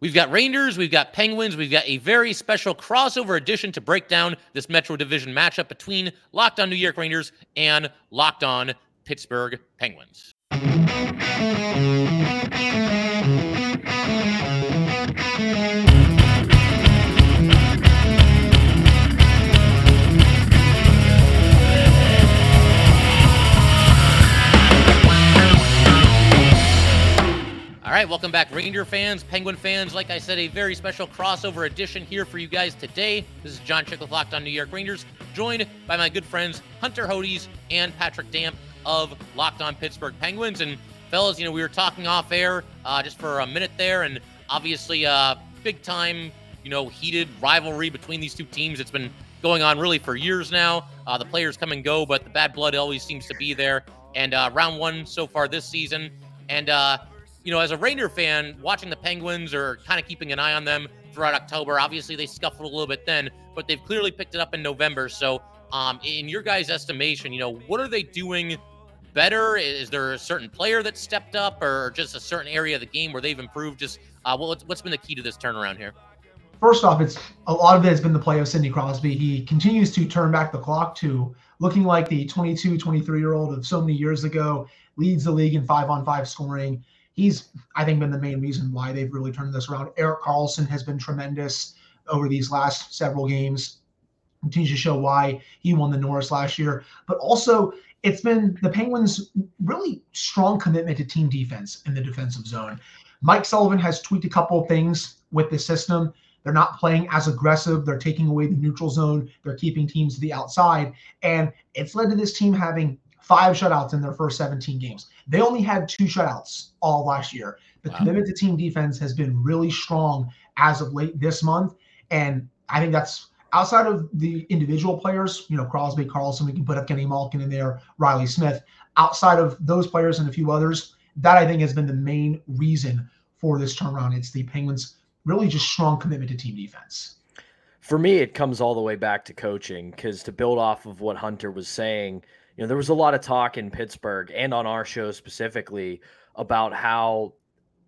We've got Rangers, we've got Penguins, we've got a very special crossover edition to break down this Metro Division matchup between Locked On New York Rangers and Locked On Pittsburgh Penguins. Right, welcome back, Ranger fans, Penguin fans. Like I said, a very special crossover edition here for you guys today. This is John Chick with Locked On New York Rangers, joined by my good friends Hunter Hodies and Patrick Damp of Locked On Pittsburgh Penguins. And fellas, you know, we were talking off air uh, just for a minute there, and obviously, uh, big time, you know, heated rivalry between these two teams. It's been going on really for years now. Uh, the players come and go, but the bad blood always seems to be there. And uh, round one so far this season, and uh, you know, as a Ranger fan, watching the Penguins or kind of keeping an eye on them throughout October, obviously they scuffled a little bit then, but they've clearly picked it up in November. So, um, in your guys' estimation, you know, what are they doing better? Is there a certain player that stepped up, or just a certain area of the game where they've improved? Just uh, what's what's been the key to this turnaround here? First off, it's a lot of it has been the play of Sidney Crosby. He continues to turn back the clock to looking like the 22, 23 year old of so many years ago. Leads the league in five on five scoring he's I think been the main reason why they've really turned this around. Erik Karlsson has been tremendous over these last several games. Continues to show why he won the Norris last year, but also it's been the Penguins' really strong commitment to team defense in the defensive zone. Mike Sullivan has tweaked a couple of things with the system. They're not playing as aggressive. They're taking away the neutral zone. They're keeping teams to the outside. And it's led to this team having five shutouts in their first 17 games. They only had two shutouts all last year. The wow. commitment to team defense has been really strong as of late this month. And I think that's outside of the individual players, you know, Crosby, Karlsson, we can put up Kenny Malkin in there, Riley Smith. Outside of those players and a few others, that I think has been the main reason for this turnaround. It's the Penguins' really just strong commitment to team defense. For me, it comes all the way back to coaching because to build off of what Hunter was saying – you know, there was a lot of talk in Pittsburgh and on our show specifically about how,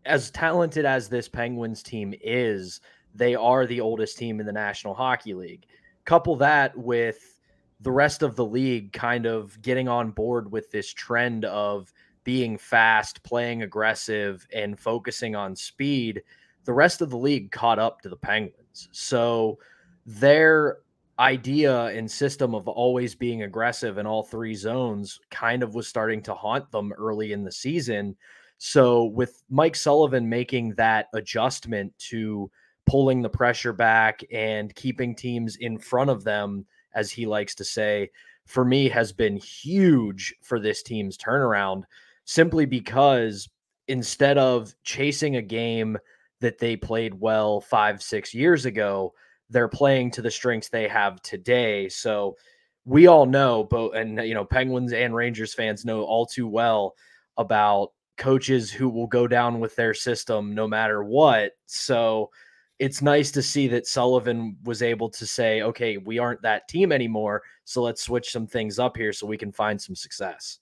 as talented as this Penguins team is, they are the oldest team in the National Hockey League. Couple that with the rest of the league kind of getting on board with this trend of being fast, playing aggressive, and focusing on speed. The rest of the league caught up to the Penguins. So their idea and system of always being aggressive in all three zones kind of was starting to haunt them early in the season. So, with Mike Sullivan making that adjustment to pulling the pressure back and keeping teams in front of them, as he likes to say, for me has been huge for this team's turnaround simply because instead of chasing a game that they played well five, six years ago, they're playing to the strengths they have today. So we all know, both and you know, Penguins and Rangers fans know all too well about coaches who will go down with their system no matter what. So it's nice to see that Sullivan was able to say, okay, we aren't that team anymore. So let's switch some things up here so we can find some success.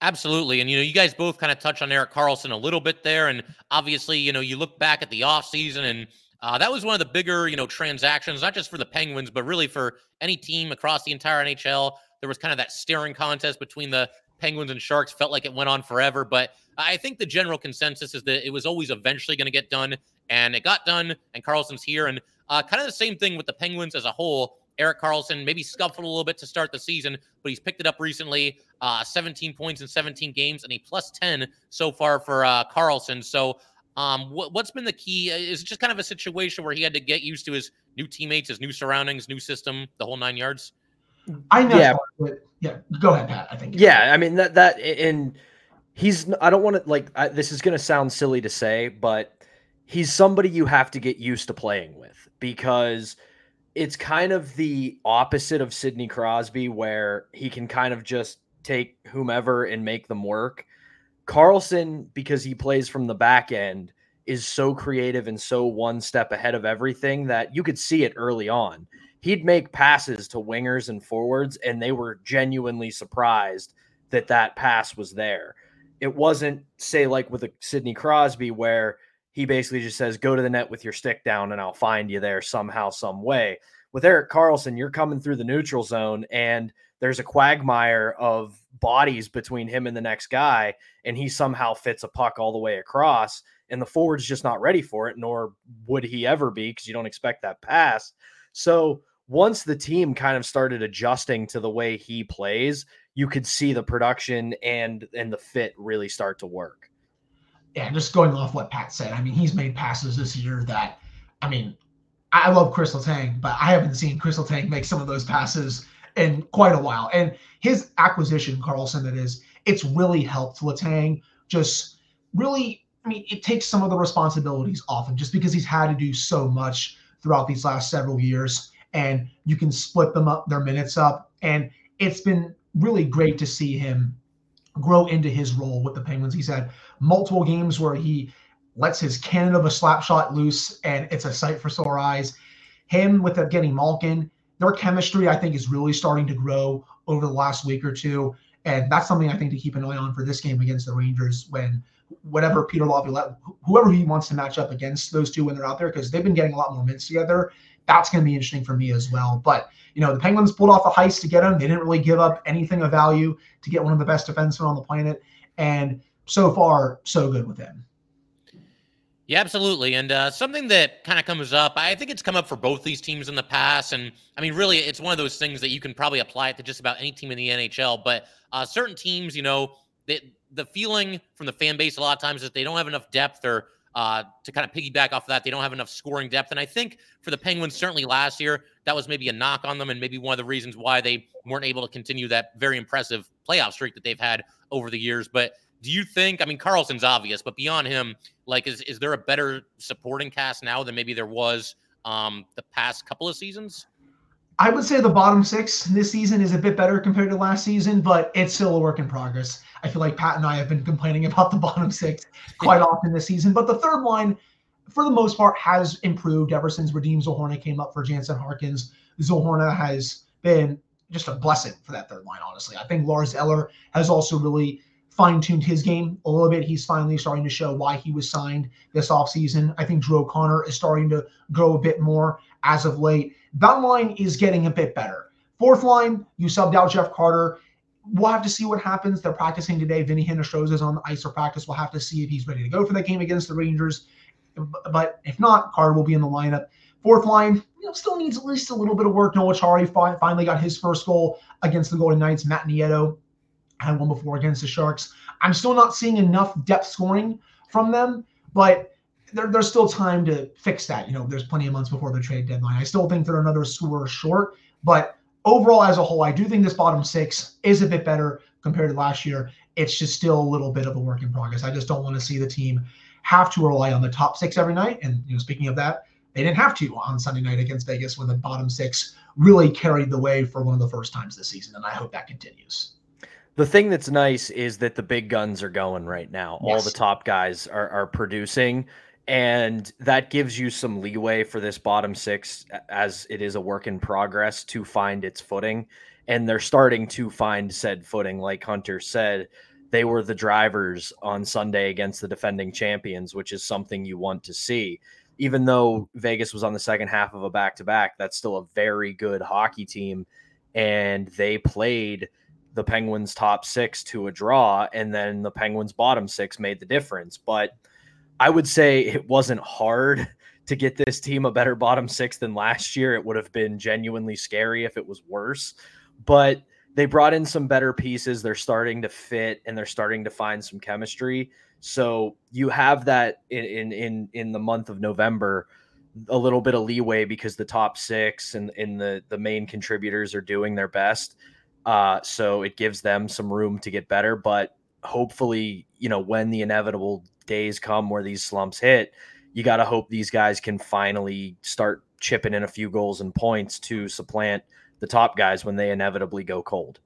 Absolutely. And, you know, you guys both kind of touch on Erik Karlsson a little bit there. And obviously, you know, you look back at the offseason and uh, that was one of the bigger, you know, transactions, not just for the Penguins, but really for any team across the entire NHL. There was kind of that staring contest between the Penguins and Sharks. Felt like it went on forever, but I think the general consensus is that it was always eventually going to get done, and it got done. And Karlsson's here, and uh, kind of the same thing with the Penguins as a whole. Erik Karlsson maybe scuffled a little bit to start the season, but he's picked it up recently. Uh, 17 points in 17 games and a plus 10 so far for uh, Karlsson. So um, what, has been the key? Uh, is it just kind of a situation where he had to get used to his new teammates, his new surroundings, new system, the whole nine yards? I know. Yeah, but yeah. Go ahead, Pat. I think. Yeah, I mean that that and he's. I don't want to like. I, this is going to sound silly to say, but he's somebody you have to get used to playing with because it's kind of the opposite of Sidney Crosby, where he can kind of just take whomever and make them work. Karlsson, because he plays from the back end, is so creative and so one step ahead of everything that you could see it early on. He'd make passes to wingers and forwards, and they were genuinely surprised that that pass was there. It wasn't, say, like with a Sidney Crosby, where he basically just says, "Go to the net with your stick down, and I'll find you there somehow, some way." With Erik Karlsson, you're coming through the neutral zone, and there's a quagmire of bodies between him and the next guy, and he somehow fits a puck all the way across, and the forward's just not ready for it, nor would he ever be because you don't expect that pass. So once the team kind of started adjusting to the way he plays, you could see the production and and the fit really start to work. Yeah, just going off what Pat said, I mean, he's made passes this year that, I mean, I love Kris Letang, but I haven't seen Kris Letang make some of those passes in quite a while. And his acquisition, Karlsson, that is, it's really helped Letang just really, I mean, it takes some of the responsibilities off him just because he's had to do so much throughout these last several years and you can split them up, their minutes up. And it's been really great to see him grow into his role with the Penguins. He's had multiple games where he lets his cannon of a slap shot loose, and it's a sight for sore eyes. Him with Evgeny Malkin, their chemistry, I think, is really starting to grow over the last week or two. And that's something I think to keep an eye on for this game against the Rangers when whatever Peter Laviolette, whoever he wants to match up against those two when they're out there, because they've been getting a lot more minutes together that's going to be interesting for me as well. But you know, the Penguins pulled off a heist to get him. They didn't really give up anything of value to get one of the best defensemen on the planet, and so far, so good with him. Yeah, absolutely. And uh, something that kind of comes up, I think it's come up for both these teams in the past. And I mean, really, it's one of those things that you can probably apply it to just about any team in the NHL. But uh, certain teams, you know, the, the feeling from the fan base a lot of times is that they don't have enough depth or uh, to kind of piggyback off of that. They don't have enough scoring depth. And I think for the Penguins, certainly last year, that was maybe a knock on them and maybe one of the reasons why they weren't able to continue that very impressive playoff streak that they've had over the years. But do you think, I mean, Karlsson's obvious, but beyond him, like, is, is there a better supporting cast now than maybe there was um, the past couple of seasons? I would say the bottom six this season is a bit better compared to last season, but it's still a work in progress. I feel like Pat and I have been complaining about the bottom six quite often this season, but the third line, for the most part, has improved ever since Radim Zohorna came up for Jansen Harkins. Zohorna has been just a blessing for that third line, honestly. I think Lars Eller has also really fine-tuned his game a little bit. He's finally starting to show why he was signed this offseason. I think Drew O'Connor is starting to grow a bit more as of late. That line is getting a bit better. Fourth line, you subbed out Jeff Carter. We'll have to see what happens. They're practicing today. Vinny Hinostroza is on the ice for practice. We'll have to see if he's ready to go for that game against the Rangers. But if not, Carter will be in the lineup. Fourth line, you know, still needs at least a little bit of work. Noel Acciari finally got his first goal against the Golden Knights. Matt Nieto had one before against the Sharks. I'm still not seeing enough depth scoring from them, but there, there's still time to fix that. You know, there's plenty of months before the trade deadline. I still think they're another score short, but overall, as a whole, I do think this bottom six is a bit better compared to last year. It's just still a little bit of a work in progress. I just don't want to see the team have to rely on the top six every night. And you know, speaking of that, they didn't have to on Sunday night against Vegas when the bottom six really carried the way for one of the first times this season, and I hope that continues. The thing that's nice is that the big guns are going right now. Yes. All the top guys are, are producing and that gives you some leeway for this bottom six as it is a work in progress to find its footing and they're starting to find said footing like hunter said they were the drivers on sunday against the defending champions which is something you want to see even though vegas was on the second half of a back-to-back that's still a very good hockey team and they played the penguins top six to a draw and then the penguins bottom six made the difference but I would say it wasn't hard to get this team a better bottom six than last year. It would have been genuinely scary if it was worse. But they brought in some better pieces. They're starting to fit and they're starting to find some chemistry. So you have that in in in, the month of November a little bit of leeway because the top six and in the the main contributors are doing their best. Uh, so it gives them some room to get better. But hopefully, you know, when the inevitable days come where these slumps hit, you got to hope these guys can finally start chipping in a few goals and points to supplant the top guys when they inevitably go cold.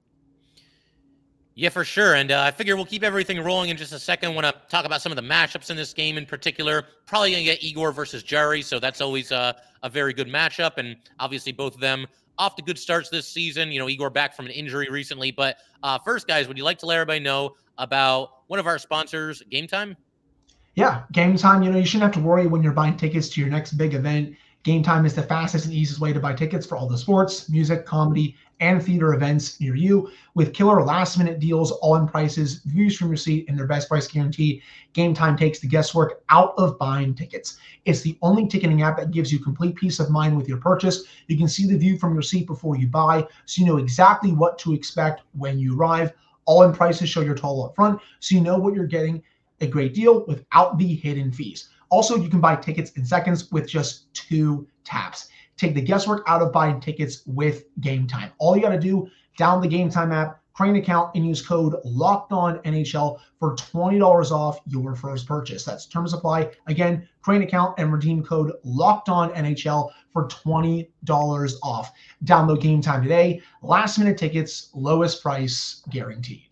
Yeah, for sure. And uh, I figure we'll keep everything rolling in just a second. Want to talk about some of the matchups in this game in particular. Probably going to get Igor versus Jarry, so that's always uh, a very good matchup. And obviously, both of them off to good starts this season. You know, Igor back from an injury recently. But uh, first, guys, would you like to let everybody know about one of our sponsors, Game Time? Yeah, game time, you know, you shouldn't have to worry when you're buying tickets to your next big event. Game time is the fastest and easiest way to buy tickets for all the sports, music, comedy, and theater events near you with killer last minute deals, all in prices, views from your seat, and their best price guarantee. Game time takes the guesswork out of buying tickets. It's the only ticketing app that gives you complete peace of mind with your purchase. You can see the view from your seat before you buy, so you know exactly what to expect when you arrive. All in prices show your total up front, so you know what you're getting a great deal without the hidden fees. Also, you can buy tickets in seconds with just two taps. Take the guesswork out of buying tickets with Game Time. All you got to do, download the Game Time app, create an account, and use code Locked On NHL for twenty dollars off your first purchase. That's terms apply. Again, create an account and redeem code Locked On NHL for twenty dollars off. Download Game Time today. Last minute tickets, lowest price guaranteed.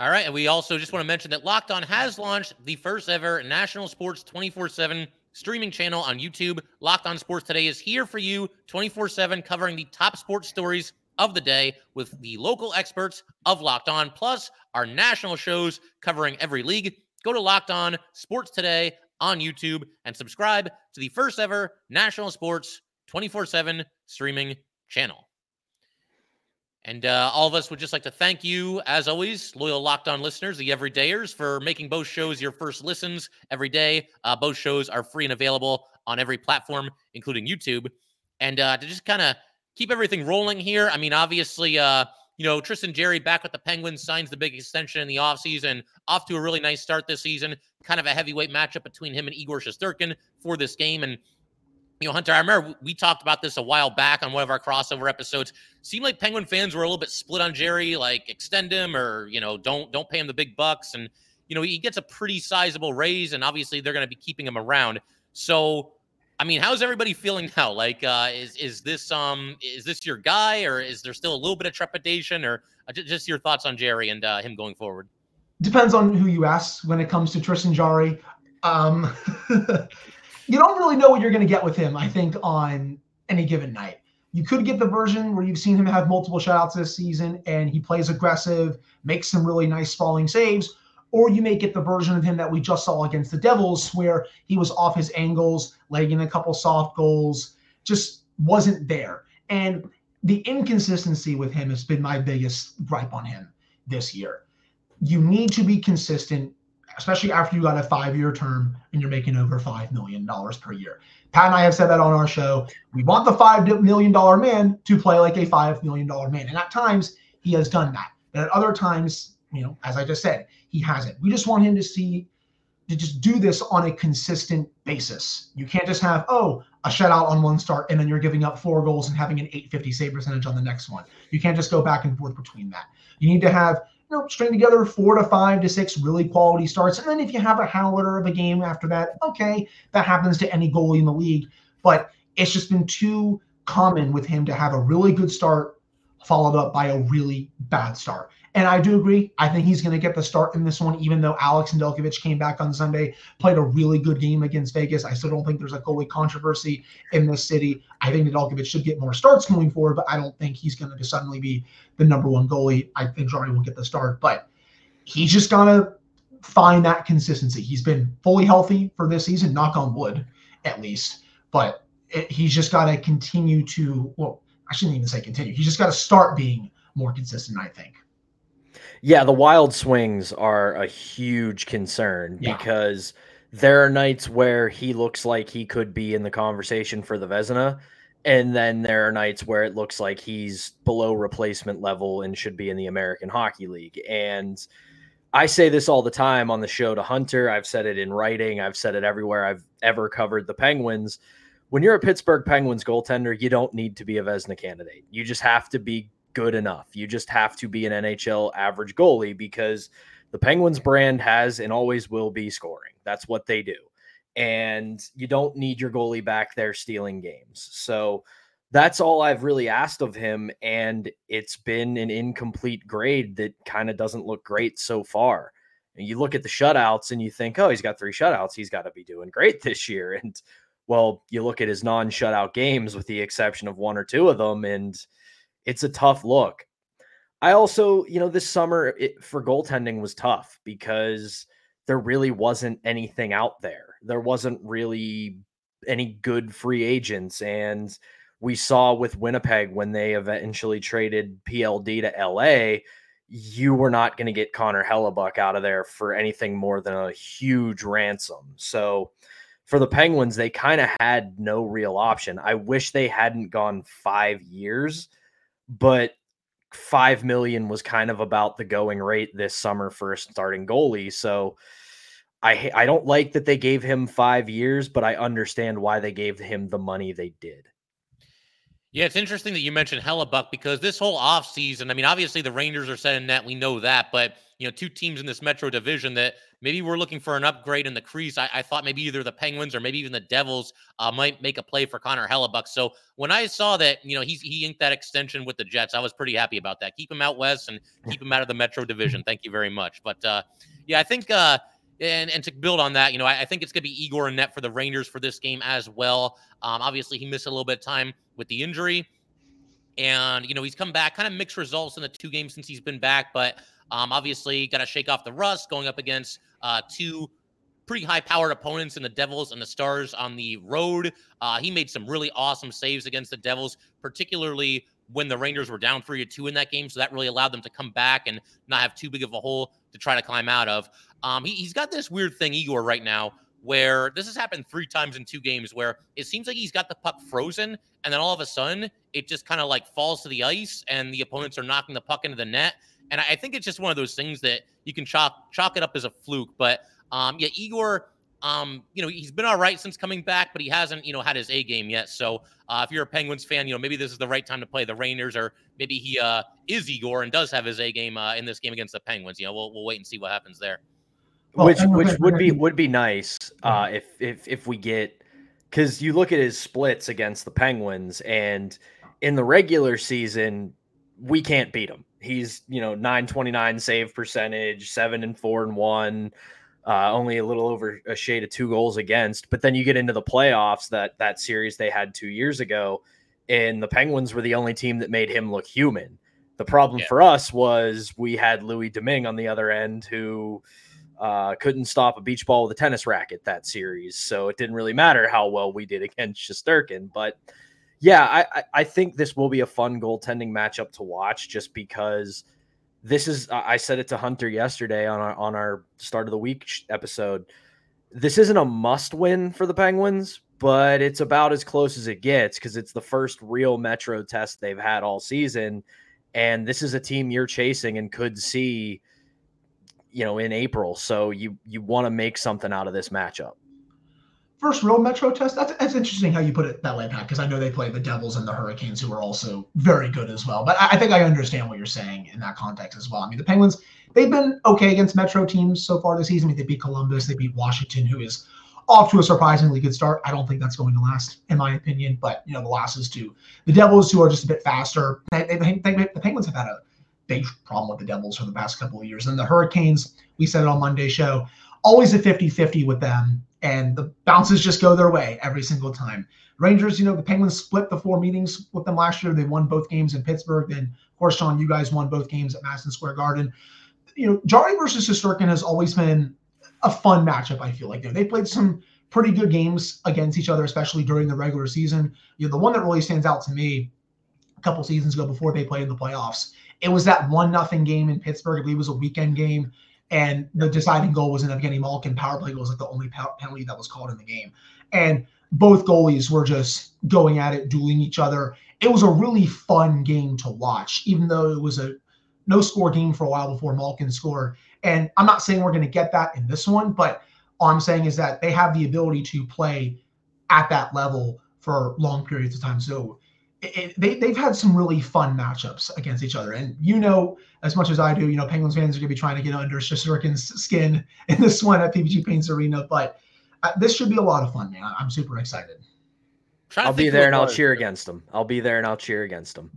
All right. And we also just want to mention that Locked On has launched the first ever national sports 24 7 streaming channel on YouTube. Locked On Sports Today is here for you 24 7, covering the top sports stories of the day with the local experts of Locked On, plus our national shows covering every league. Go to Locked On Sports Today on YouTube and subscribe to the first ever national sports 24 7 streaming channel. And uh, all of us would just like to thank you, as always, loyal Locked On listeners, the everydayers, for making both shows your first listens every day. Uh, both shows are free and available on every platform, including YouTube. And uh, to just kind of keep everything rolling here, I mean, obviously, uh, you know, Tristan Jarry back with the Penguins signs the big extension in the offseason, off to a really nice start this season. Kind of a heavyweight matchup between him and Igor Shesterkin for this game. And you know, Hunter, I remember we talked about this a while back on one of our crossover episodes. Seemed like Penguin fans were a little bit split on Jarry, like extend him or you know don't don't pay him the big bucks. And you know he gets a pretty sizable raise, and obviously they're going to be keeping him around. So, I mean, how's everybody feeling now? Like, uh, is is this um is this your guy, or is there still a little bit of trepidation, or uh, just your thoughts on Jarry and uh, him going forward? Depends on who you ask when it comes to Tristan Jarry. Um, you don't really know what you're going to get with him, I think, on any given night. You could get the version where you've seen him have multiple shutouts this season and he plays aggressive, makes some really nice falling saves, or you may get the version of him that we just saw against the Devils where he was off his angles, letting in a couple soft goals, just wasn't there. And the inconsistency with him has been my biggest gripe on him this year. You need to be consistent especially after you got a five year term and you're making over $5 million per year. Pat and I have said that on our show. We want the $5 million man to play like a $5 million man. And at times, he has done that. But at other times, you know, as I just said, he hasn't. We just want him to see, to just do this on a consistent basis. You can't just have, oh, a shutout on one start and then you're giving up four goals and having an 850 save percentage on the next one. You can't just go back and forth between that. You need to have know, string together four to five to six really quality starts. And then if you have a howler of a game after that, okay, that happens to any goalie in the league. But it's just been too common with him to have a really good start followed up by a really bad start. And I do agree. I think he's going to get the start in this one, even though Alex Nedeljkovic came back on Sunday, played a really good game against Vegas. I still don't think there's a goalie controversy in this city. I think Nedeljkovic should get more starts going forward, but I don't think he's going to suddenly be the number one goalie. I think Jarry will get the start, but he's just got to find that consistency. He's been fully healthy for this season, knock on wood, at least. But it, he's just got to continue to, well, I shouldn't even say continue. He's just got to start being more consistent, I think. Yeah, the wild swings are a huge concern yeah. because there are nights where he looks like he could be in the conversation for the Vezina, and then there are nights where it looks like he's below replacement level and should be in the American Hockey League. And I say this all the time on the show to Hunter. I've said it in writing. I've said it everywhere I've ever covered the Penguins. When you're a Pittsburgh Penguins goaltender, you don't need to be a Vezina candidate. You just have to be good enough. You just have to be an NHL average goalie because the Penguins brand has and always will be scoring. That's what they do. And you don't need your goalie back there stealing games. So that's all I've really asked of him. And it's been an incomplete grade that kind of doesn't look great so far. And you look at the shutouts and you think, oh, he's got three shutouts. He's got to be doing great this year. And well, you look at his non shutout games with the exception of one or two of them, and it's a tough look. I also, you know, this summer it, for goaltending was tough because there really wasn't anything out there. There wasn't really any good free agents. And we saw with Winnipeg when they eventually traded PLD to LA, you were not going to get Connor Hellebuyck out of there for anything more than a huge ransom. So for the Penguins, they kind of had no real option. I wish they hadn't gone five years, but five million was kind of about the going rate this summer for a starting goalie. So I I don't like that they gave him five years, but I understand why they gave him the money they did. Yeah, it's interesting that you mentioned Hellebuyck because this whole offseason, I mean, obviously the Rangers are setting that, We know that. But, you know, two teams in this Metro division that maybe we're looking for an upgrade in the crease. I, I thought maybe either the Penguins or maybe even the Devils uh, might make a play for Connor Hellebuyck. So when I saw that, you know, he's, he inked that extension with the Jets, I was pretty happy about that. Keep him out west and keep him out of the Metro division. Thank you very much. But, uh, yeah, I think. Uh, and and to build on that, you know, I, I think it's going to be Igor net for the Rangers for this game as well. Um, obviously, he missed a little bit of time with the injury, and you know he's come back, kind of mixed results in the two games since he's been back, but um, obviously got to shake off the rust going up against uh, two pretty high-powered opponents in the Devils and the Stars on the road. Uh, he made some really awesome saves against the Devils, particularly when the Rangers were down three to two in that game. So that really allowed them to come back and not have too big of a hole to try to climb out of. Um, he, he's got this weird thing, Igor, right now, where this has happened three times in two games where it seems like he's got the puck frozen and then all of a sudden it just kind of like falls to the ice and the opponents are knocking the puck into the net. And I think it's just one of those things that you can chalk chalk it up as a fluke. But um, yeah, Igor um, you know, he's been all right since coming back, but he hasn't, you know, had his A game yet. So uh, if you're a Penguins fan, you know, maybe this is the right time to play the Rangers, or maybe he uh, is Igor and does have his A game uh, in this game against the Penguins. You know, we'll we'll wait and see what happens there. Well, which which would be would be nice uh, if if if we get because you look at his splits against the Penguins, and in the regular season, we can't beat him. He's you know nine twenty nine save percentage, seven and four and one uh, only a little over a shade of two goals against. But then you get into the playoffs that that series they had two years ago, and the Penguins were the only team that made him look human. The problem yeah. for us was we had Louis Domingue on the other end who uh, couldn't stop a beach ball with a tennis racket that series. So it didn't really matter how well we did against Shesterkin. But yeah, I, I think this will be a fun goaltending matchup to watch just because – this is I said it to Hunter yesterday on our on our start of the week episode. This isn't a must win for the Penguins, but it's about as close as it gets because it's the first real Metro test they've had all season, and this is a team you're chasing and could see, you know, in April. So you you want to make something out of this matchup first real Metro test. That's, that's interesting how you put it that way, Pat, because I know they play the Devils and the Hurricanes, who are also very good as well. But I, I, think I understand what you're saying in that context as well. I mean, the Penguins, they've been okay against Metro teams so far this season. I mean, they beat Columbus, they beat Washington, who is off to a surprisingly good start. I don't think that's going to last, in my opinion. But, you know, the losses to the Devils, who are just a bit faster, they, they, they, the Penguins have had a big problem with the Devils for the past couple of years. And the Hurricanes, we said it on Monday show, always a 50 50 with them and the bounces just go their way every single time. Rangers, you know, the Penguins split the four meetings with them last year. They won both games in Pittsburgh. Then, of course, Sean, you guys won both games at Madison Square Garden. You know, Jarry versus Shesterkin has always been a fun matchup. I feel like they played some pretty good games against each other, especially during the regular season. You know, the one that really stands out to me a couple seasons ago before they played in the playoffs, it was that one nothing game in Pittsburgh. I believe it was a weekend game and the deciding goal was an Evgeny Malkin power play goal was like the only penalty that was called in the game. And both goalies were just going at it, dueling each other. It was a really fun game to watch, even though it was a no score game for a while before Malkin scored. And I'm not saying we're going to get that in this one, but all I'm saying is that they have the ability to play at that level for long periods of time. So it, they, they've had some really fun matchups against each other. And you know, as much as I do, you know, Penguins fans are going to be trying to get under Shesterkin's skin in this one at PPG Paints Arena. But uh, this should be a lot of fun, man. I'm super excited. I'll be there and I'll cheer against them. I'll be there and I'll cheer against them.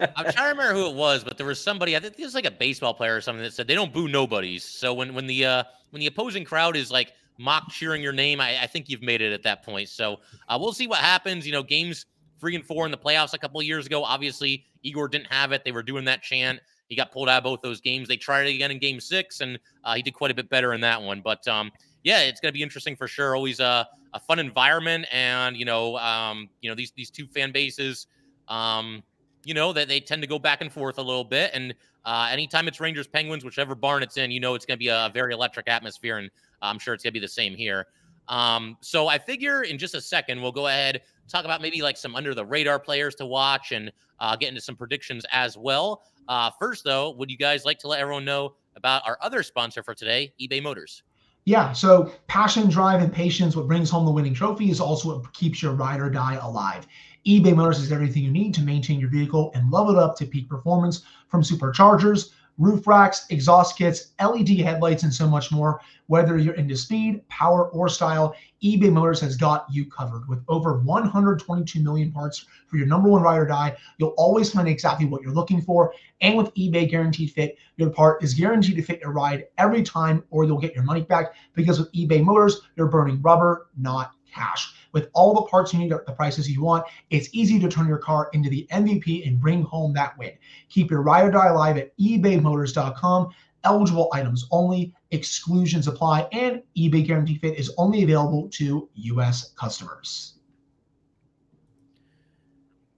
I'm trying to remember who it was, but there was somebody. I think it was like a baseball player or something that said they don't boo nobodies. So when when the uh, when the opposing crowd is like mock cheering your name, I, I think you've made it at that point. So uh, we'll see what happens. You know, games three and four in the playoffs a couple of years ago. Obviously, Igor didn't have it. They were doing that chant. he got pulled out of both those games. They tried it again in game six, and uh, he did quite a bit better in that one. But um, yeah, it's going to be interesting for sure. Always a, a fun environment, and you know, um, you know these these two fan bases, um, you know that they tend to go back and forth a little bit. And uh, anytime it's Rangers Penguins, whichever barn it's in, you know it's going to be a very electric atmosphere, and I'm sure it's going to be the same here. Um, so I figure in just a second we'll go ahead talk about maybe like some under the radar players to watch and uh, get into some predictions as well. Uh, first, though, would you guys like to let everyone know about our other sponsor for today, eBay Motors? Yeah, so passion, drive, and patience, what brings home the winning trophy, is also what keeps your ride or die alive. eBay Motors is everything you need to maintain your vehicle and level it up to peak performance from superchargers roof racks, exhaust kits, LED headlights, and so much more. Whether you're into speed, power, or style, eBay Motors has got you covered. With over 122 million parts for your number one ride or die, you'll always find exactly what you're looking for. And with eBay Guaranteed Fit, your part is guaranteed to fit your ride every time, or you'll get your money back. Because with eBay Motors, you're burning rubber, not cash. With all the parts you need at the prices you want, it's easy to turn your car into the MVP and bring home that win. Keep your ride or die alive at ebaymotors.com. Eligible items only, exclusions apply, and eBay Guarantee Fit is only available to U.S. customers.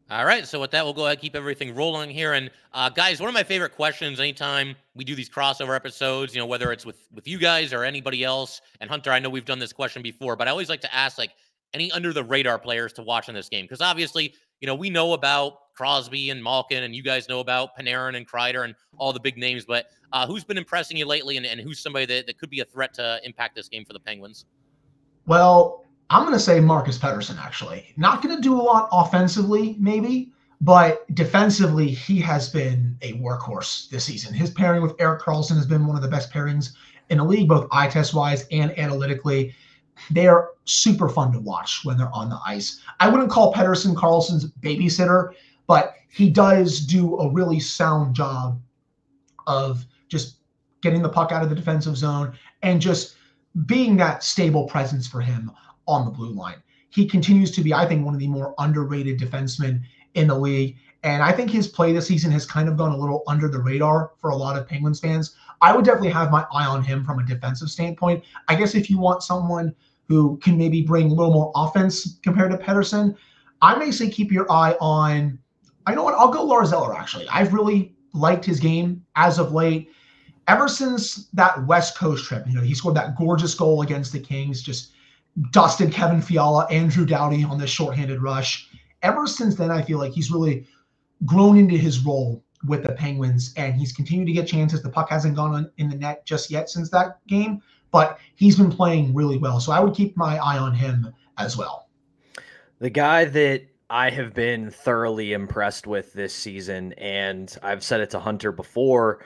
All right. So with that, we'll go ahead and keep everything rolling here. And uh, guys, one of my favorite questions anytime we do these crossover episodes, you know, whether it's with with you guys or anybody else. And Hunter, I know we've done this question before, but I always like to ask like any under the radar players to watch in this game because obviously, you know, we know about Crosby and Malkin, and you guys know about Panarin and Kreider and all the big names. But uh, who's been impressing you lately, and, and who's somebody that, that could be a threat to impact this game for the Penguins? Well, I'm going to say Marcus Pettersson, actually. Not going to do a lot offensively, maybe, but defensively, he has been a workhorse this season. His pairing with Erik Karlsson has been one of the best pairings in the league, both eye test wise and analytically. They are super fun to watch when they're on the ice. I wouldn't call Pettersson Karlsson's babysitter, but he does do a really sound job of just getting the puck out of the defensive zone and just being that stable presence for him on the blue line. He continues to be, I think, one of the more underrated defensemen in the league. And I think his play this season has kind of gone a little under the radar for a lot of Penguins fans. I would definitely have my eye on him from a defensive standpoint. I guess if you want someone who can maybe bring a little more offense compared to Pettersson, I may say keep your eye on. I know what I'll go Lars Eller actually. I've really liked his game as of late. Ever since that West Coast trip, you know, he scored that gorgeous goal against the Kings, just dusted Kevin Fiala, and Drew Doughty on this shorthanded rush. Ever since then, I feel like he's really grown into his role with the Penguins, and he's continued to get chances. The puck hasn't gone on in the net just yet since that game, but he's been playing really well. So I would keep my eye on him as well. The guy that I have been thoroughly impressed with this season, and I've said it to Hunter before,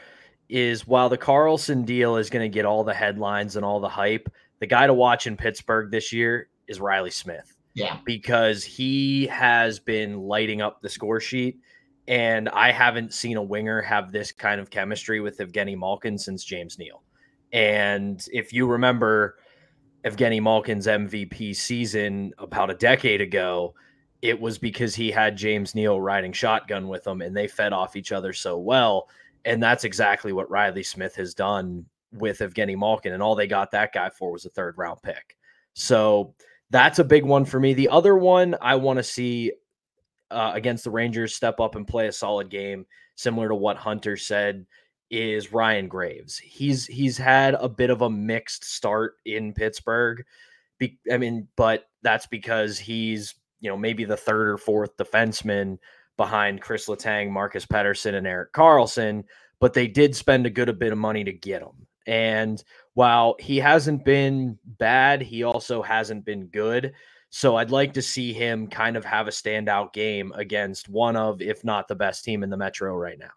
is while the Karlsson deal is going to get all the headlines and all the hype, the guy to watch in Pittsburgh this year is Riley Smith. Yeah. Because he has been lighting up the score sheet. And I haven't seen a winger have this kind of chemistry with Evgeny Malkin since James Neal. And if you remember Evgeny Malkin's MVP season about a decade ago, it was because he had James Neal riding shotgun with him and they fed off each other so well. And that's exactly what Riley Smith has done with Evgeny Malkin, and all they got that guy for was a third round pick. So that's a big one for me. The other one I want to see uh, against the Rangers step up and play a solid game, similar to what Hunter said, is Ryan Graves. He's he's had a bit of a mixed start in Pittsburgh. Be, I mean, but that's because he's you know maybe the third or fourth defenseman behind Kris Letang, Marcus Pettersson, and Erik Karlsson. But they did spend a good a bit of money to get him. And while he hasn't been bad, he also hasn't been good. So I'd like to see him kind of have a standout game against one of, if not the best team in the Metro right now.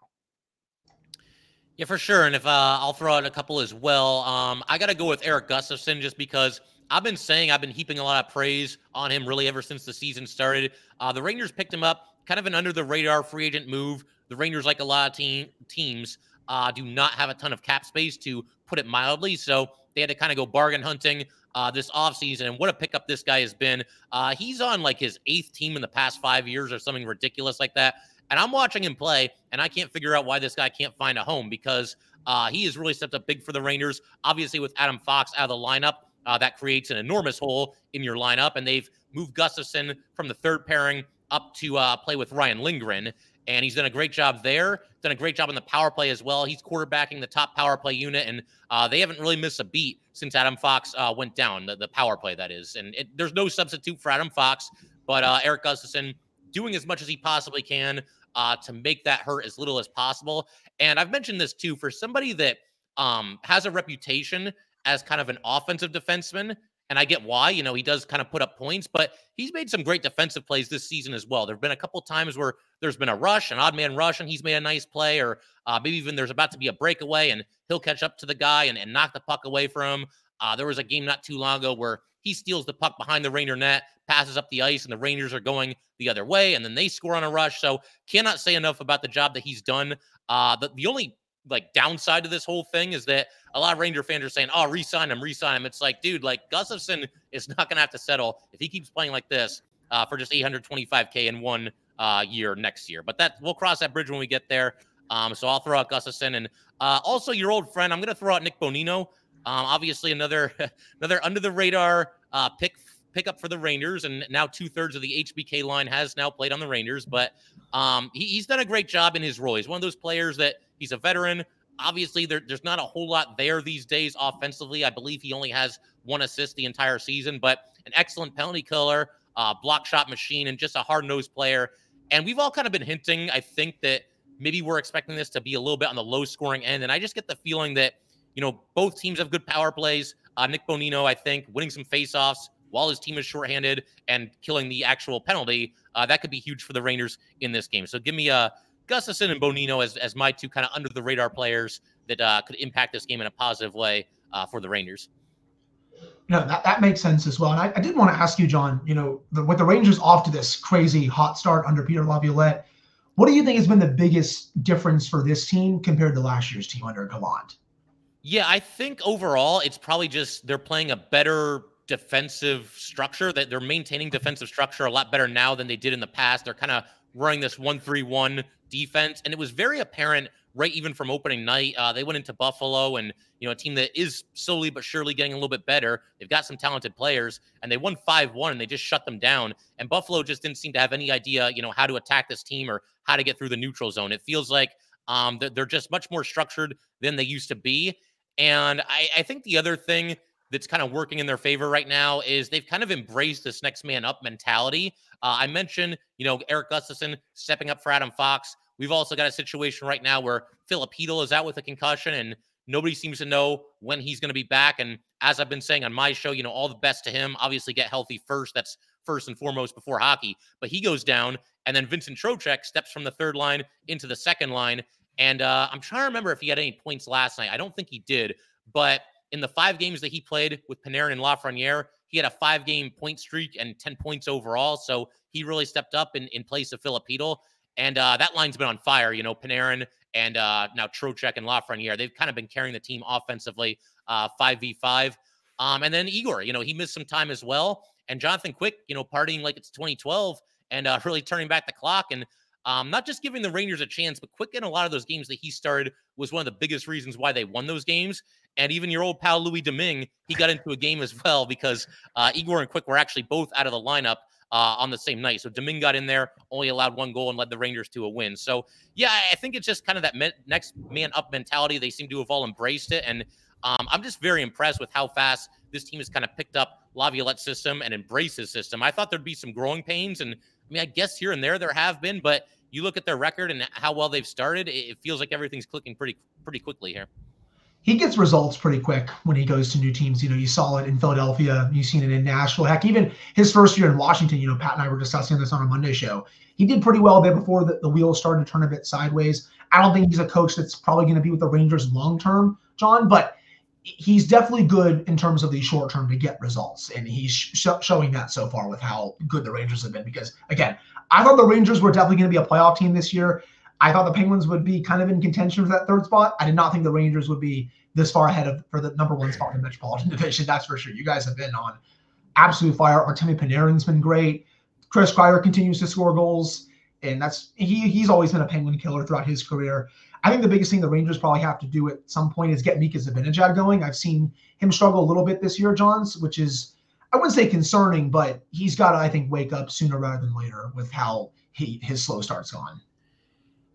Yeah, for sure. And if uh, I'll throw out a couple as well, um, I got to go with Erik Gustafsson just because I've been saying I've been heaping a lot of praise on him really ever since the season started. Uh, the Rangers picked him up, kind of an under the radar free agent move. The Rangers, like a lot of team, teams, uh, do not have a ton of cap space to put it mildly. So they had to kind of go bargain hunting uh, this offseason. And what a pickup this guy has been. Uh, he's on like his eighth team in the past five years or something ridiculous like that. And I'm watching him play, and I can't figure out why this guy can't find a home because uh, he has really stepped up big for the Rangers. Obviously, with Adam Fox out of the lineup, uh, that creates an enormous hole in your lineup. And they've moved Gustafsson from the third pairing up to uh, play with Ryan Lindgren. And he's done a great job there. Done a great job in the power play as well. He's quarterbacking the top power play unit, and uh, they haven't really missed a beat since Adam Fox uh, went down, the, the power play that is. And it, there's no substitute for Adam Fox, but uh, Erik Gustafsson doing as much as he possibly can uh, to make that hurt as little as possible. And I've mentioned this too for somebody that um, has a reputation as kind of an offensive defenseman. And I get why, you know, he does kind of put up points, but he's made some great defensive plays this season as well. There have been a couple times where there's been a rush, an odd man rush, and he's made a nice play, or uh, maybe even there's about to be a breakaway and he'll catch up to the guy and, and knock the puck away from him. Uh, there was a game not too long ago where he steals the puck behind the Ranger net, passes up the ice, and the Rangers are going the other way, and then they score on a rush. So cannot say enough about the job that he's done. Uh, the, the only like downside to this whole thing is that a lot of Ranger fans are saying, "Oh, resign him, resign him." It's like, dude, like Gustafsson is not going to have to settle if he keeps playing like this uh, for just 825k in one uh, year next year. But that we'll cross that bridge when we get there. Um, so I'll throw out Gustafsson and uh, also your old friend. I'm going to throw out Nick Bonino. Um, obviously, another another under the radar uh, pick pickup for the Rangers, and now two thirds of the HBK line has now played on the Rangers. But um, he, he's done a great job in his role. He's one of those players that He's a veteran. Obviously, there, there's not a whole lot there these days offensively. I believe he only has one assist the entire season, but an excellent penalty killer, uh, block shot machine, and just a hard nosed player. And we've all kind of been hinting, I think, that maybe we're expecting this to be a little bit on the low scoring end. And I just get the feeling that, you know, both teams have good power plays. Uh, Nick Bonino, I think, winning some faceoffs while his team is shorthanded and killing the actual penalty, uh, that could be huge for the Rangers in this game. So give me a Gustafsson and Bonino as, as my two kind of under the radar players that uh, could impact this game in a positive way uh, for the Rangers. No, that, that makes sense as well. And I, I did want to ask you, John, you know, the, with the Rangers off to this crazy hot start under Peter Laviolette, what do you think has been the biggest difference for this team compared to last year's team under Gallant? Yeah, I think overall it's probably just they're playing a better defensive structure that they're maintaining defensive structure a lot better now than they did in the past. They're kind of running this one three one defense, and it was very apparent right even from opening night. Uh, they went into Buffalo, and you know a team that is slowly but surely getting a little bit better. They've got some talented players, and they won five one, and they just shut them down. And Buffalo just didn't seem to have any idea, you know, how to attack this team or how to get through the neutral zone. It feels like um, they're just much more structured than they used to be. And I, I think the other thing that's kind of working in their favor right now is they've kind of embraced this next man up mentality. Uh, I mentioned, you know, Erik Gustafsson stepping up for Adam Fox. We've also got a situation right now where Filip Chytil is out with a concussion and nobody seems to know when he's going to be back. And as I've been saying on my show, you know, all the best to him. Obviously, get healthy first. That's first and foremost before hockey. But he goes down, and then Vincent Trocheck steps from the third line into the second line. And uh, I'm trying to remember if he had any points last night. I don't think he did, but in the five games that he played with Panarin and Lafreniere, he had a five game point streak and 10 points overall. So he really stepped up in, in place of Filip Chytil. And uh, that line's been on fire. You know, Panarin and uh, now Trocheck and Lafreniere, they've kind of been carrying the team offensively, uh, 5v5. Um, and then Igor, you know, he missed some time as well. And Jonathan Quick, you know, partying like it's 2012 and uh, really turning back the clock. And um, not just giving the Rangers a chance, but Quick in a lot of those games that he started was one of the biggest reasons why they won those games. And even your old pal Louis Domingue, he got into a game as well because uh, Igor and Quick were actually both out of the lineup uh, on the same night. So Domingue got in there, only allowed one goal, and led the Rangers to a win. So yeah, I think it's just kind of that me- next man up mentality. They seem to have all embraced it, and um, I'm just very impressed with how fast this team has kind of picked up Laviolette's system and embraced his system. I thought there'd be some growing pains, and I mean, I guess here and there there have been, but you look at their record and how well they've started, it feels like everything's clicking pretty pretty quickly here he gets results pretty quick when he goes to new teams. You know, you saw it in Philadelphia, you've seen it in Nashville. Heck, even his first year in Washington, you know, Pat and I were discussing this on a Monday show. He did pretty well there before the, the wheels started to turn a bit sideways. I don't think he's a coach that's probably going to be with the Rangers long term, John, but he's definitely good in terms of the short term to get results. And he's sh- showing that so far with how good the Rangers have been. Because, again, I thought the Rangers were definitely going to be a playoff team this year. I thought the Penguins would be kind of in contention for that third spot. I did not think the Rangers would be this far ahead of for the number one spot in the Metropolitan Division. That's for sure. You guys have been on absolute fire. Artemi Panarin's been great. Chris Kreider continues to score goals. and that's he he's always been a Penguin killer throughout his career. I think the biggest thing the Rangers probably have to do at some point is get Mika Zibanejad going. I've seen him struggle a little bit this year, Johns, which is I wouldn't say concerning, but he's got to I think wake up sooner rather than later with how he his slow start's gone.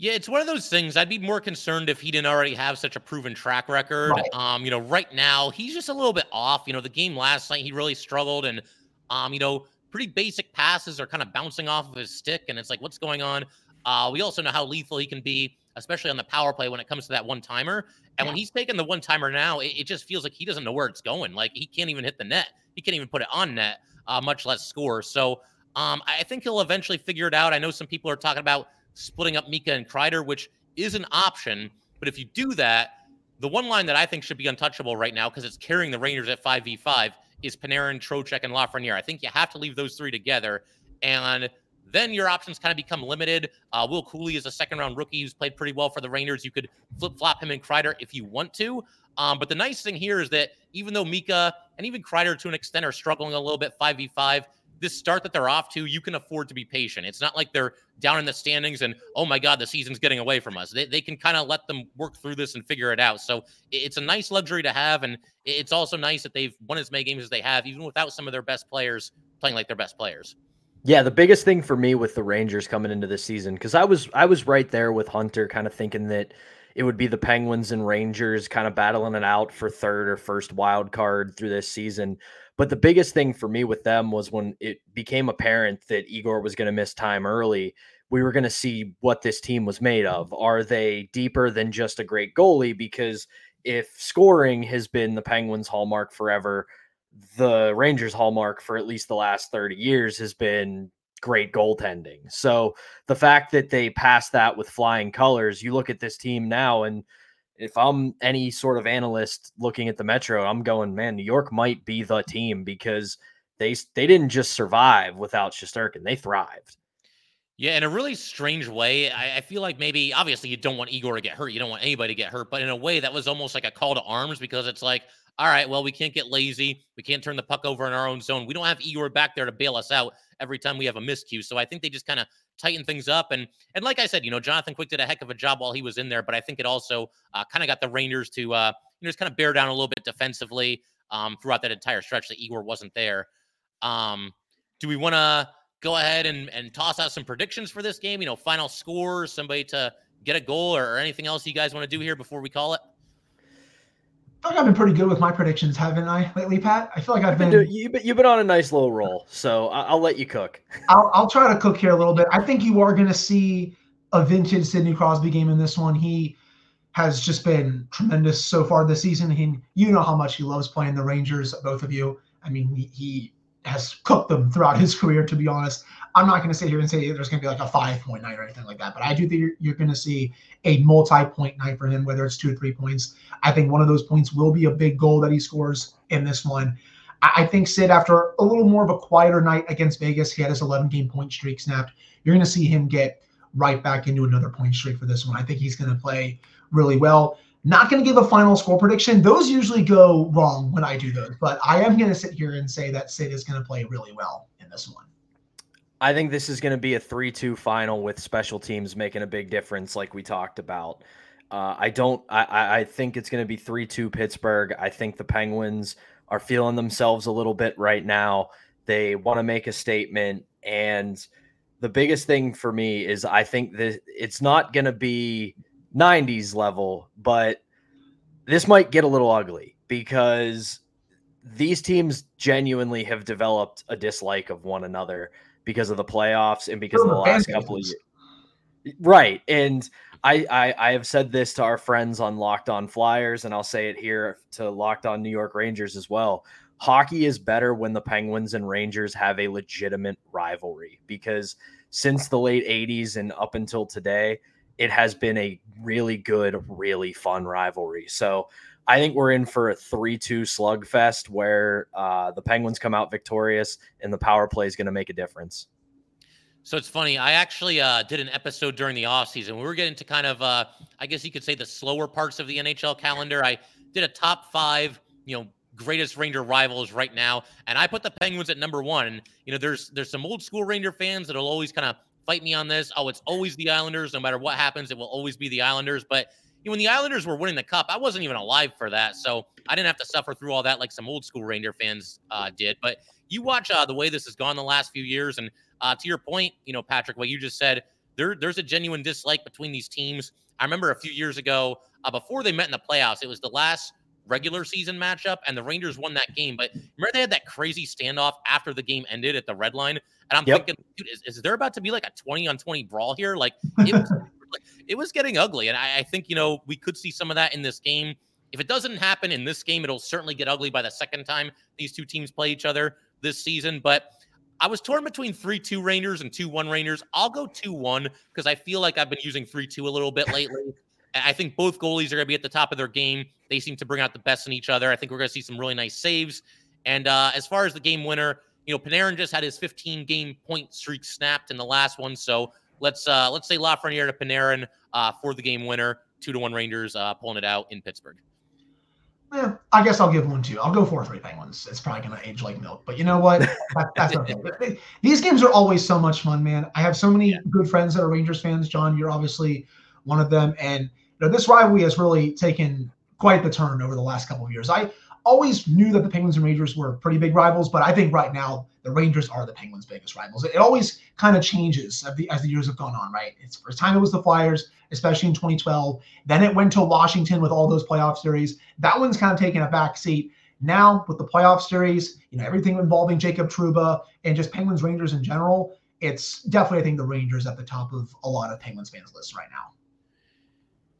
Yeah, it's one of those things. I'd be more concerned if he didn't already have such a proven track record. Right. Um, you know, right now he's just a little bit off. You know, the game last night he really struggled, and um, you know, pretty basic passes are kind of bouncing off of his stick, and it's like, what's going on? Uh, we also know how lethal he can be, especially on the power play when it comes to that one timer. And yeah. when he's taking the one timer now, it, it, just feels like he doesn't know where it's going. Like he can't even hit the net. He can't even put it on net, uh, much less score. So um, I think he'll eventually figure it out. I know some people are talking about splitting up Mika and Kreider, which is an option. But if you do that, the one line that I think should be untouchable right now because it's carrying the Rangers at 5v5 is Panarin, Trocheck, and Lafreniere. I think you have to leave those three together. And then your options kind of become limited. Uh, Will Cuylle is a second round rookie who's played pretty well for the Rangers. You could flip flop him and Kreider if you want to. Um, but the nice thing here is that even though Mika and even Kreider to an extent are struggling a little bit 5v5, this start that they're off to, you can afford to be patient. It's not like they're down in the standings and, oh my God, the season's getting away from us. They, they can kind of let them work through this and figure it out. So it's a nice luxury to have. And it's also nice that they've won as many games as they have, even without some of their best players playing like their best players. Yeah, the biggest thing for me with the Rangers coming into this season, because I was I was right there with Hunter, kind of thinking that it would be the Penguins and Rangers kind of battling it out for third or first wild card through this season. But the biggest thing for me with them was when it became apparent that Igor was going to miss time early, we were going to see what this team was made of. Are they deeper than just a great goalie? Because if scoring has been the Penguins' hallmark forever, the Rangers' hallmark for at least the last 30 years has been great goaltending. So the fact that they passed that with flying colors, you look at this team now and if I'm any sort of analyst looking at the Metro, I'm going, man, New York might be the team because they they didn't just survive without Shesterkin; they thrived. Yeah, in a really strange way. I, I, feel like maybe obviously you don't want Igor to get hurt. You don't want anybody to get hurt, but in a way that was almost like a call to arms because it's like, all right, well, we can't get lazy. We can't turn the puck over in our own zone. We don't have Igor back there to bail us out every time we have a miscue. So I think they just kind of tighten things up. And and like I said, you know, Jonathan Quick did a heck of a job while he was in there, but I think it also uh, kind of got the Rangers to uh, you know just kind of bear down a little bit defensively um, throughout that entire stretch that Igor wasn't there. Um, do we want to go ahead and and toss out some predictions for this game? You know, final score, somebody to get a goal, or, or anything else you guys want to do here before we call it? I feel like I've been pretty good with my predictions, haven't I, lately, Pat? I feel like I've been. been you've, been you've been on a nice little roll, so I'll, let you cook. I'll, I'll try to cook here a little bit. I think you are going to see a vintage Sidney Crosby game in this one. He has just been tremendous so far this season. He, you know how much he loves playing the Rangers, both of you. I mean, he, he has cooked them throughout his career, to be honest. I'm not going to sit here and say there's going to be like a five point night or anything like that, but I do think you're, you're going to see a multi point night for him, whether it's two or three points. I think one of those points will be a big goal that he scores in this one. I, I think Sid, after a little more of a quieter night against Vegas, he had his 11 game point streak snapped. You're going to see him get right back into another point streak for this one. I think he's going to play really well. Not going to give a final score prediction. Those usually go wrong when I do those, but I am going to sit here and say that Sid is going to play really well in this one. I think this is going to be a 3 2 final with special teams making a big difference, like we talked about. Uh, I don't, I, I think it's going to be 3 2 Pittsburgh. I think the Penguins are feeling themselves a little bit right now. They want to make a statement. And the biggest thing for me is I think that it's not going to be 90s level, but this might get a little ugly because these teams genuinely have developed a dislike of one another because of the playoffs and because of the last couple of years. Right. And I, I, I have said this to our friends on Locked On Flyers, and I'll say it here to Locked On New York Rangers as well. Hockey is better when the Penguins and Rangers have a legitimate rivalry because since the late 80s and up until today, it has been a really good, really fun rivalry. So I think we're in for a 3 2 slugfest where uh, the Penguins come out victorious and the power play is going to make a difference. So it's funny. I actually uh, did an episode during the offseason. We were getting to kind of, uh, I guess you could say, the slower parts of the NHL calendar. I did a top five, you know, greatest Ranger rivals right now, and I put the Penguins at number one. You know, there's there's some old school Ranger fans that'll always kind of fight me on this. Oh, it's always the Islanders. No matter what happens, it will always be the Islanders. But you know, when the Islanders were winning the cup, I wasn't even alive for that, so I didn't have to suffer through all that like some old school Ranger fans uh, did. But you watch uh, the way this has gone the last few years, and uh, to your point, you know, Patrick, what you just said, there, there's a genuine dislike between these teams. I remember a few years ago, uh, before they met in the playoffs, it was the last regular season matchup, and the Rangers won that game. But remember, they had that crazy standoff after the game ended at the red line, and I'm yep. thinking, dude, is, is, there about to be like a 20 on 20 brawl here? Like it was, it was getting ugly, and I, I think you know we could see some of that in this game. If it doesn't happen in this game, it'll certainly get ugly by the second time these two teams play each other this season. But I was torn between 3 2 Rangers and 2 1 Rangers. I'll go 2 1 because I feel like I've been using 3 2 a little bit lately. I think both goalies are going to be at the top of their game. They seem to bring out the best in each other. I think we're going to see some really nice saves. And uh, as far as the game winner, you know, Panarin just had his 15 game point streak snapped in the last one. So let's uh, let's say Lafreniere to Panarin uh, for the game winner. Two to one Rangers uh, pulling it out in Pittsburgh. Yeah, I guess I'll give one too. I'll go four three Penguins. It's probably gonna age like milk, but you know what? That, that's okay. These games are always so much fun, man. I have so many yeah. good friends that are Rangers fans. John, you're obviously one of them, and you know this rivalry has really taken quite the turn over the last couple of years. I always knew that the Penguins and Rangers were pretty big rivals, but I think right now the Rangers are the Penguins' biggest rivals. It, always kind of changes as the, as the years have gone on, right? It's first time it was the Flyers, especially in 2012. Then it went to Washington with all those playoff series. That one's kind of taken a back seat. Now with the playoff series, you know everything involving Jacob Trouba and just Penguins Rangers in general, it's definitely I think the Rangers at the top of a lot of Penguins fans lists right now.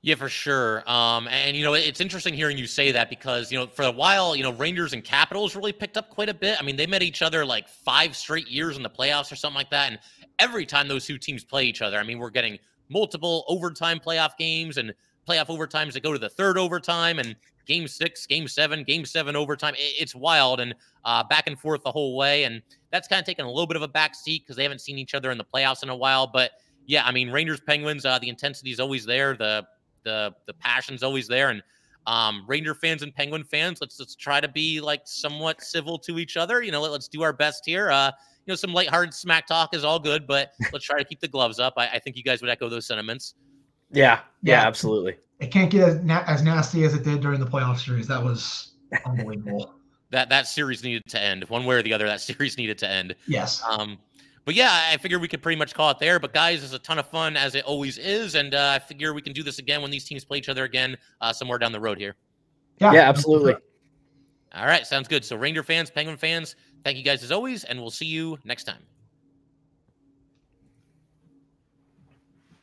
Yeah, for sure. Um, and you know, it's interesting hearing you say that because you know, for a while, you know, Rangers and Capitals really picked up quite a bit. I mean, they met each other like five straight years in the playoffs or something like that. And every time those two teams play each other, I mean, we're getting multiple overtime playoff games and playoff overtimes that go to the third overtime and game six, game seven, game seven overtime. It's wild and uh, back and forth the whole way. And that's kind of taken a little bit of a back seat because they haven't seen each other in the playoffs in a while. But yeah, I mean, Rangers Penguins, uh, the intensity is always there. The the the passion's always there. And um, Ranger fans and Penguin fans, let's let's try to be like somewhat civil to each other. You know, let, us do our best here. Uh, you know, some lighthearted smack talk is all good, but let's try to keep the gloves up. I, I think you guys would echo those sentiments. Yeah, yeah, yeah, absolutely. It can't get as, na- as nasty as it did during the playoff series. That was unbelievable. that that series needed to end one way or the other. That series needed to end. Yes. Um, but yeah, I figure we could pretty much call it there. But guys, it's a ton of fun as it always is, and uh, I figure we can do this again when these teams play each other again uh, somewhere down the road here. Yeah, yeah, absolutely. All right, sounds good. So Ranger fans, Penguin fans, thank you guys as always, and we'll see you next time.